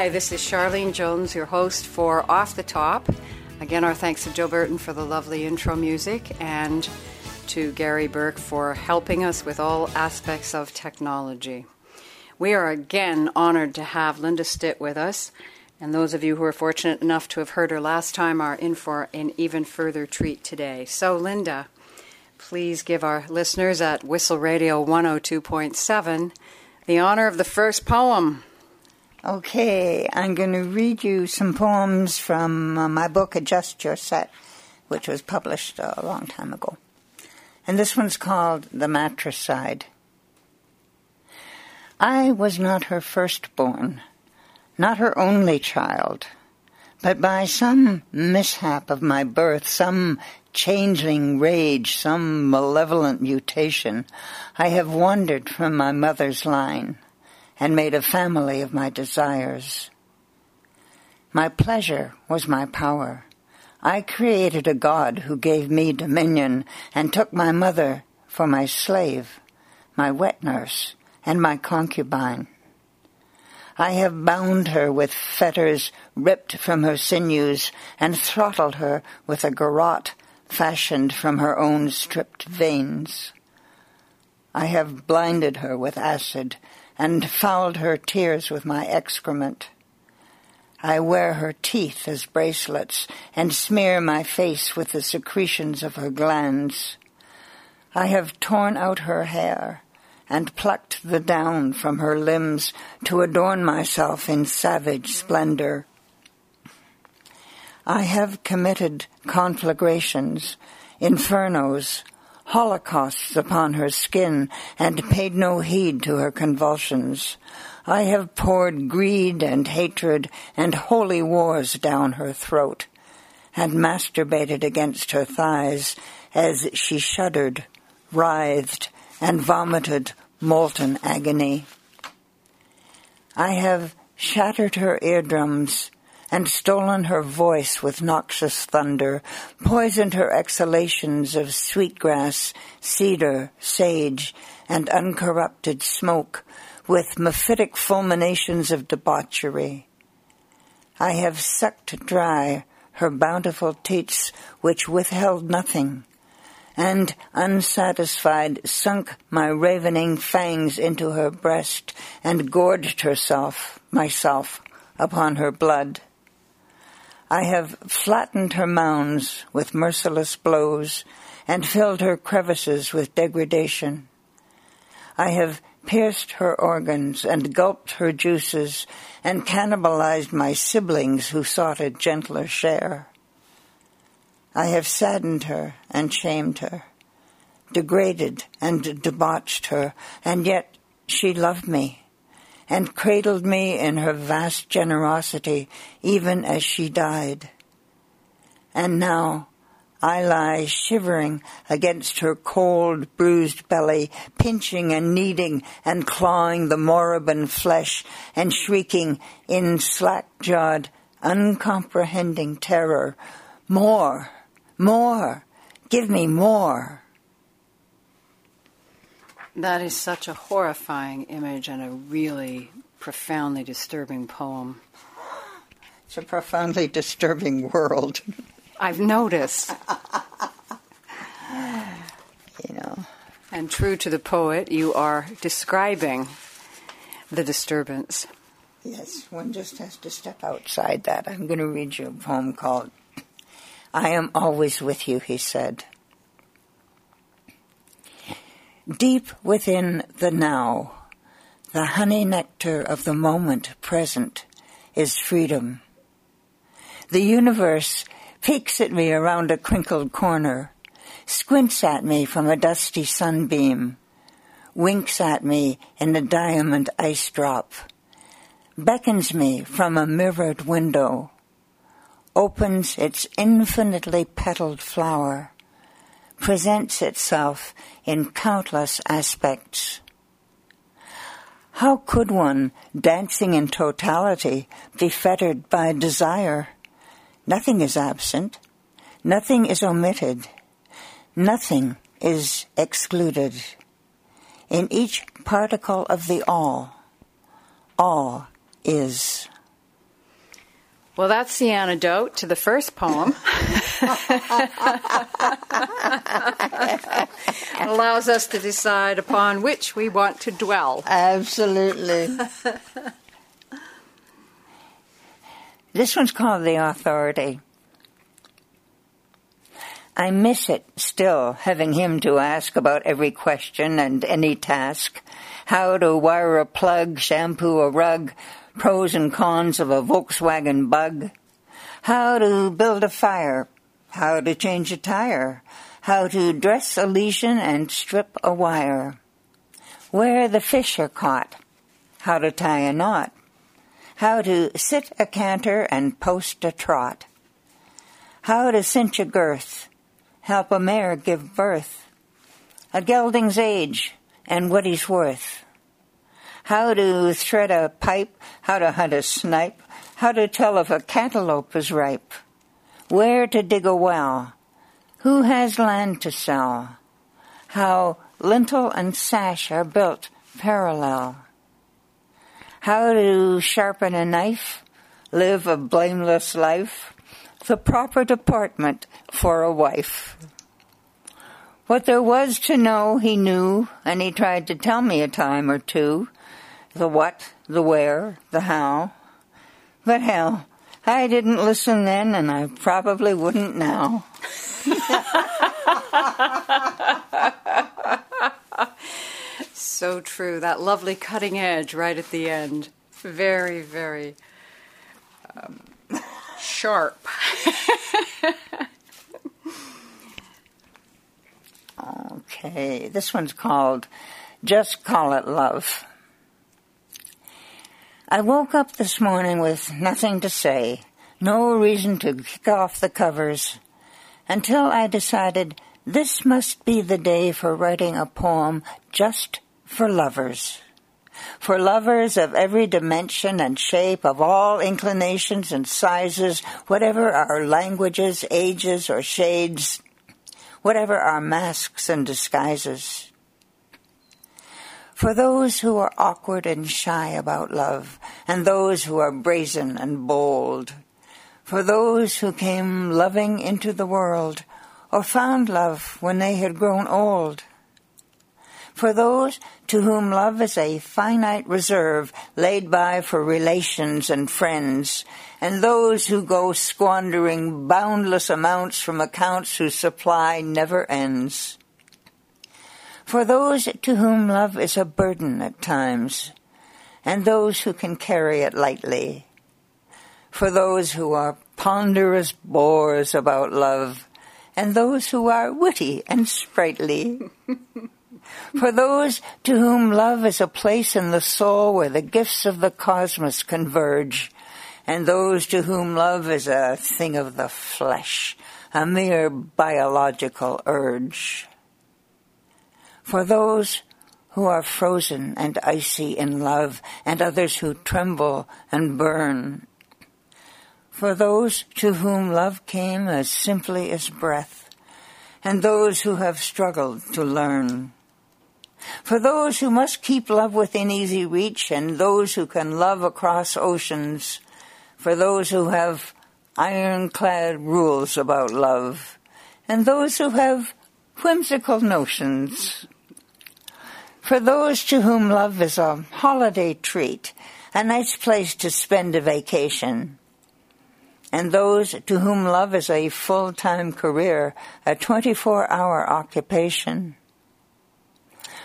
Hi, this is Charlene Jones, your host for Off the Top. Again, our thanks to Joe Burton for the lovely intro music and to Gary Burke for helping us with all aspects of technology. We are again honored to have Linda Stitt with us, and those of you who are fortunate enough to have heard her last time are in for an even further treat today. So, Linda, please give our listeners at Whistle Radio 102.7 the honor of the first poem. Okay, I'm going to read you some poems from uh, my book, Adjust Your Set, which was published uh, a long time ago. And this one's called The Matricide. I was not her firstborn, not her only child, but by some mishap of my birth, some changeling rage, some malevolent mutation, I have wandered from my mother's line and made a family of my desires. My pleasure was my power. I created a God who gave me dominion and took my mother for my slave, my wet nurse, and my concubine. I have bound her with fetters ripped from her sinews and throttled her with a garrote fashioned from her own stripped veins. I have blinded her with acid and fouled her tears with my excrement. I wear her teeth as bracelets and smear my face with the secretions of her glands. I have torn out her hair and plucked the down from her limbs to adorn myself in savage splendor. I have committed conflagrations, infernos, holocausts upon her skin and paid no heed to her convulsions. I have poured greed and hatred and holy wars down her throat and masturbated against her thighs as she shuddered, writhed, and vomited molten agony. I have shattered her eardrums and stolen her voice with noxious thunder, poisoned her exhalations of sweetgrass, cedar, sage, and uncorrupted smoke with mephitic fulminations of debauchery. I have sucked dry her bountiful teats which withheld nothing, and unsatisfied sunk my ravening fangs into her breast and gorged herself, myself, upon her blood. I have flattened her mounds with merciless blows and filled her crevices with degradation. I have pierced her organs and gulped her juices and cannibalized my siblings who sought a gentler share. I have saddened her and shamed her, degraded and debauched her, and yet she loved me and cradled me in her vast generosity even as she died. And now I lie shivering against her cold, bruised belly, pinching and kneading and clawing the moribund flesh and shrieking in slack-jawed, uncomprehending terror, more, more, give me more. That is such a horrifying image and a really profoundly disturbing poem. It's a profoundly disturbing world. I've noticed. you know. And true to the poet, you are describing the disturbance. Yes, one just has to step outside that. I'm going to read you a poem called I Am Always With You, he said. Deep within the now, the honey nectar of the moment present is freedom. The universe peeks at me around a crinkled corner, squints at me from a dusty sunbeam, winks at me in a diamond ice drop, beckons me from a mirrored window, opens its infinitely petaled flower, presents itself in countless aspects. How could one, dancing in totality, be fettered by desire? Nothing is absent. Nothing is omitted. Nothing is excluded. In each particle of the all, all is. Well, that's the antidote to the first poem. allows us to decide upon which we want to dwell. Absolutely. this one's called The Authority. I miss it still, having him to ask about every question and any task. How to wire a plug, shampoo a rug, pros and cons of a Volkswagen bug. How to build a fire, how to change a tire, how to dress a lesion and strip a wire, where the fish are caught, how to tie a knot, how to sit a canter and post a trot, how to cinch a girth, help a mare give birth, a gelding's age and what he's worth, how to thread a pipe, how to hunt a snipe, how to tell if a cantaloupe is ripe, where to dig a well, who has land to sell, how lintel and sash are built parallel, how to sharpen a knife, live a blameless life, the proper deportment for a wife. What there was to know he knew, and he tried to tell me a time or two, the what, the where, the how. But hell, I didn't listen then, and I probably wouldn't now. so true. That lovely cutting edge right at the end. Very, very um, sharp. okay, this one's called Just Call It Love. I woke up this morning with nothing to say, no reason to kick off the covers, until I decided this must be the day for writing a poem just for lovers. For lovers of every dimension and shape, of all inclinations and sizes, whatever our languages, ages, or shades, whatever our masks and disguises for those who are awkward and shy about love, and those who are brazen and bold, for those who came loving into the world, or found love when they had grown old, for those to whom love is a finite reserve laid by for relations and friends, and those who go squandering boundless amounts from accounts whose supply never ends for those to whom love is a burden at times, and those who can carry it lightly, for those who are ponderous bores about love, and those who are witty and sprightly. for those to whom love is a place in the soul where the gifts of the cosmos converge, and those to whom love is a thing of the flesh, a mere biological urge for those who are frozen and icy in love, and others who tremble and burn. For those to whom love came as simply as breath, and those who have struggled to learn. For those who must keep love within easy reach, and those who can love across oceans. For those who have ironclad rules about love, and those who have whimsical notions for those to whom love is a holiday treat, a nice place to spend a vacation, and those to whom love is a full-time career, a 24-hour occupation.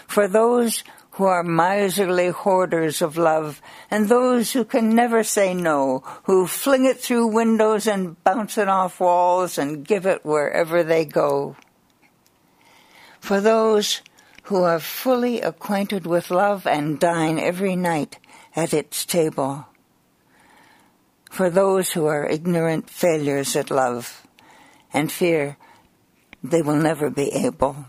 For those who are miserly hoarders of love, and those who can never say no, who fling it through windows and bounce it off walls and give it wherever they go. For those who are fully acquainted with love and dine every night at its table. For those who are ignorant failures at love and fear they will never be able.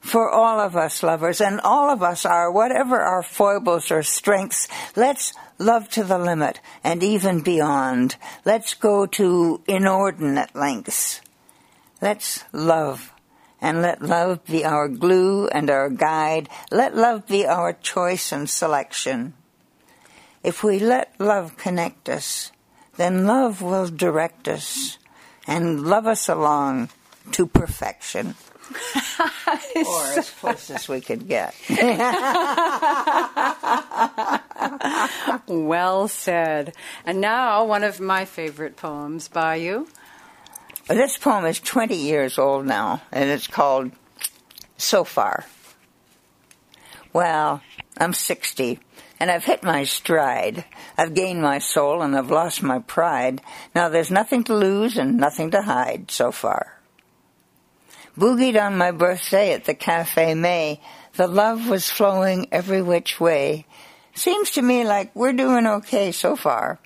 For all of us lovers, and all of us are, whatever our foibles or strengths, let's love to the limit and even beyond. Let's go to inordinate lengths. Let's love and let love be our glue and our guide. Let love be our choice and selection. If we let love connect us, then love will direct us and love us along to perfection. or as close as we could get. well said. And now, one of my favorite poems by you. This poem is 20 years old now, and it's called So Far. Well, I'm 60, and I've hit my stride. I've gained my soul, and I've lost my pride. Now there's nothing to lose and nothing to hide so far. Boogied on my birthday at the Cafe May. The love was flowing every which way. Seems to me like we're doing okay so far.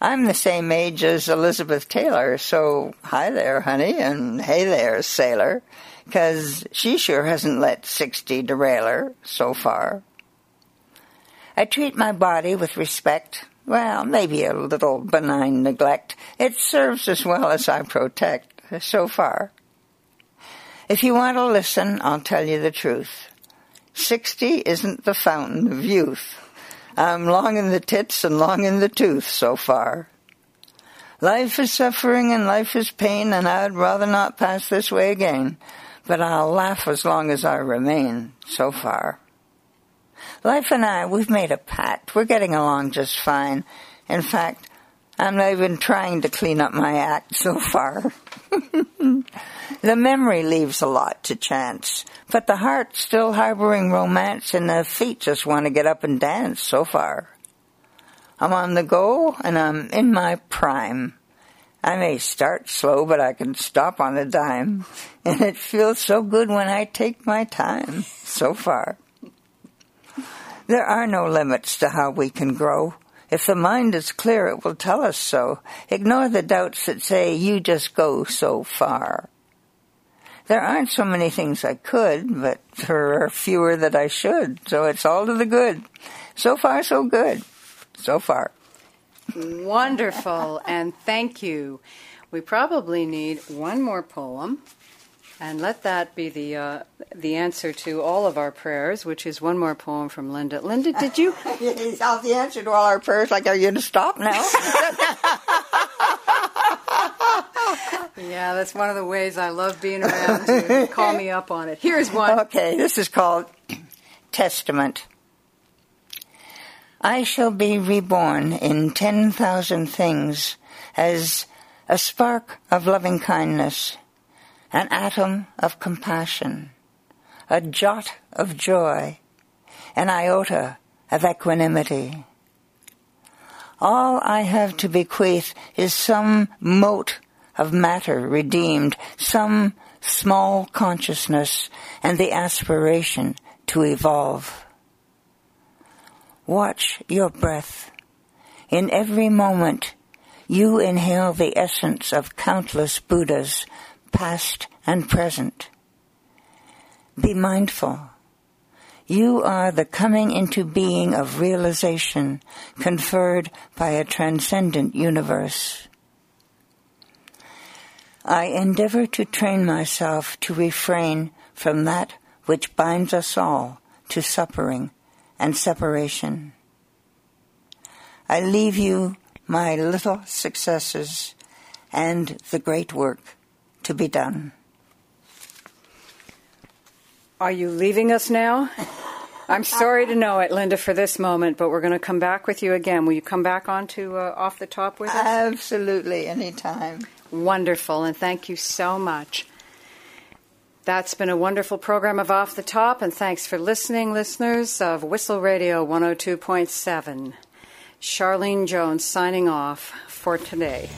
I'm the same age as Elizabeth Taylor, so hi there, honey, and hey there, sailor, 'cause she sure hasn't let 60 derail her so far. I treat my body with respect, well, maybe a little benign neglect. It serves as well as I protect, so far. If you want to listen, I'll tell you the truth. Sixty isn't the fountain of youth. I'm long in the tits and long in the tooth so far. Life is suffering and life is pain, and I'd rather not pass this way again, but I'll laugh as long as I remain so far. Life and I, we've made a pact. We're getting along just fine. In fact, I'm not even trying to clean up my act so far. the memory leaves a lot to chance, but the heart's still harboring romance and the feet just want to get up and dance so far. I'm on the go and I'm in my prime. I may start slow, but I can stop on a dime. And it feels so good when I take my time so far. There are no limits to how we can grow. If the mind is clear, it will tell us so. Ignore the doubts that say you just go so far. There aren't so many things I could, but there are fewer that I should, so it's all to the good. So far, so good. So far. Wonderful, and thank you. We probably need one more poem. And let that be the uh, the answer to all of our prayers, which is one more poem from Linda. Linda, did you? Is that the answer to all our prayers? Like, are you going to stop now? yeah, that's one of the ways I love being around to call me up on it. Here's one. Okay, this is called Testament. I shall be reborn in ten thousand things as a spark of loving kindness an atom of compassion, a jot of joy, an iota of equanimity. All I have to bequeath is some mote of matter redeemed, some small consciousness, and the aspiration to evolve. Watch your breath. In every moment, you inhale the essence of countless Buddhas past and present. Be mindful. You are the coming into being of realization conferred by a transcendent universe. I endeavor to train myself to refrain from that which binds us all to suffering and separation. I leave you my little successes and the great work to be done. Are you leaving us now? I'm sorry to know it, Linda, for this moment, but we're going to come back with you again. Will you come back on to uh, Off the Top with us? Absolutely, anytime. Wonderful, and thank you so much. That's been a wonderful program of Off the Top, and thanks for listening, listeners of Whistle Radio 102.7. Charlene Jones signing off for today.